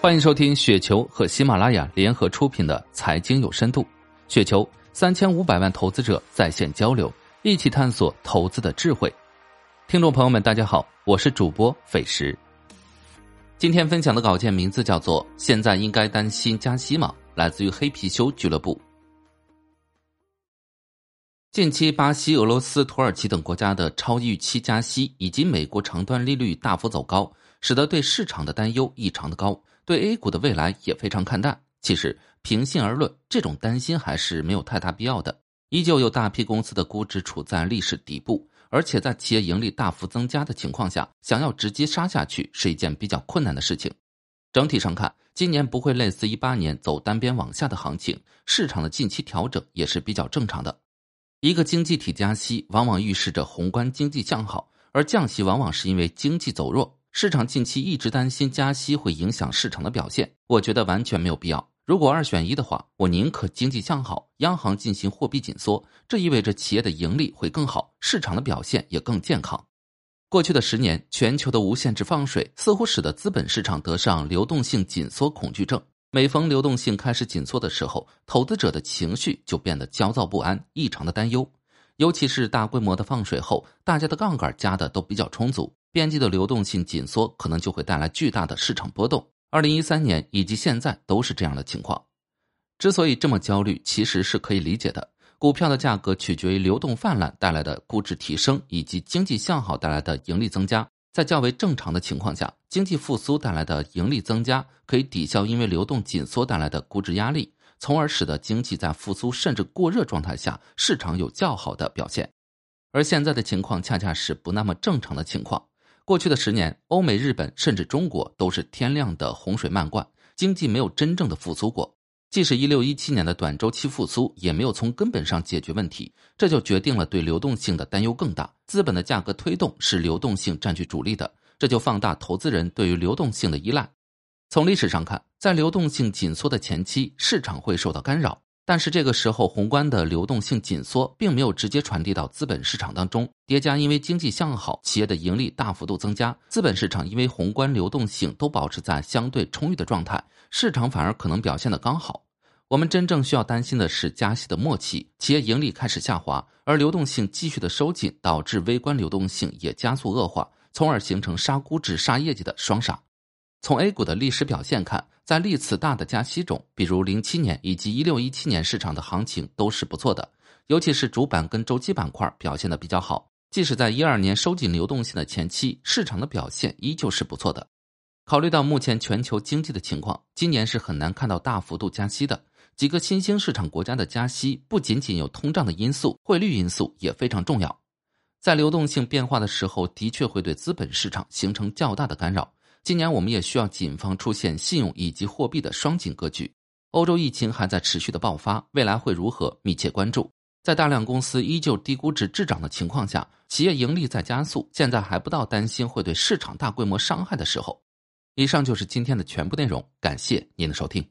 欢迎收听雪球和喜马拉雅联合出品的《财经有深度》，雪球三千五百万投资者在线交流，一起探索投资的智慧。听众朋友们，大家好，我是主播费时。今天分享的稿件名字叫做《现在应该担心加息吗》，来自于黑貔貅俱乐部。近期，巴西、俄罗斯、土耳其等国家的超预期加息，以及美国长端利率大幅走高，使得对市场的担忧异常的高。对 A 股的未来也非常看淡。其实，平心而论，这种担心还是没有太大必要的。依旧有大批公司的估值处在历史底部，而且在企业盈利大幅增加的情况下，想要直接杀下去是一件比较困难的事情。整体上看，今年不会类似一八年走单边往下的行情，市场的近期调整也是比较正常的。一个经济体加息，往往预示着宏观经济向好，而降息往往是因为经济走弱。市场近期一直担心加息会影响市场的表现，我觉得完全没有必要。如果二选一的话，我宁可经济向好，央行进行货币紧缩，这意味着企业的盈利会更好，市场的表现也更健康。过去的十年，全球的无限制放水似乎使得资本市场得上流动性紧缩恐惧症。每逢流动性开始紧缩的时候，投资者的情绪就变得焦躁不安，异常的担忧。尤其是大规模的放水后，大家的杠杆加的都比较充足。边际的流动性紧缩可能就会带来巨大的市场波动。二零一三年以及现在都是这样的情况。之所以这么焦虑，其实是可以理解的。股票的价格取决于流动泛滥带来的估值提升，以及经济向好带来的盈利增加。在较为正常的情况下，经济复苏带来的盈利增加可以抵消因为流动紧缩带来的估值压力，从而使得经济在复苏甚至过热状态下，市场有较好的表现。而现在的情况恰恰是不那么正常的情况。过去的十年，欧美、日本甚至中国都是天量的洪水漫灌，经济没有真正的复苏过。即使一六一七年的短周期复苏，也没有从根本上解决问题，这就决定了对流动性的担忧更大。资本的价格推动是流动性占据主力的，这就放大投资人对于流动性的依赖。从历史上看，在流动性紧缩的前期，市场会受到干扰。但是这个时候，宏观的流动性紧缩并没有直接传递到资本市场当中，叠加因为经济向好，企业的盈利大幅度增加，资本市场因为宏观流动性都保持在相对充裕的状态，市场反而可能表现的刚好。我们真正需要担心的是加息的末期，企业盈利开始下滑，而流动性继续的收紧，导致微观流动性也加速恶化，从而形成杀估值、杀业绩的双杀。从 A 股的历史表现看，在历次大的加息中，比如零七年以及一六一七年，市场的行情都是不错的，尤其是主板跟周期板块表现的比较好。即使在一二年收紧流动性的前期，市场的表现依旧是不错的。考虑到目前全球经济的情况，今年是很难看到大幅度加息的。几个新兴市场国家的加息不仅仅有通胀的因素，汇率因素也非常重要。在流动性变化的时候，的确会对资本市场形成较大的干扰。今年我们也需要谨防出现信用以及货币的双紧格局。欧洲疫情还在持续的爆发，未来会如何？密切关注。在大量公司依旧低估值滞涨的情况下，企业盈利在加速，现在还不到担心会对市场大规模伤害的时候。以上就是今天的全部内容，感谢您的收听。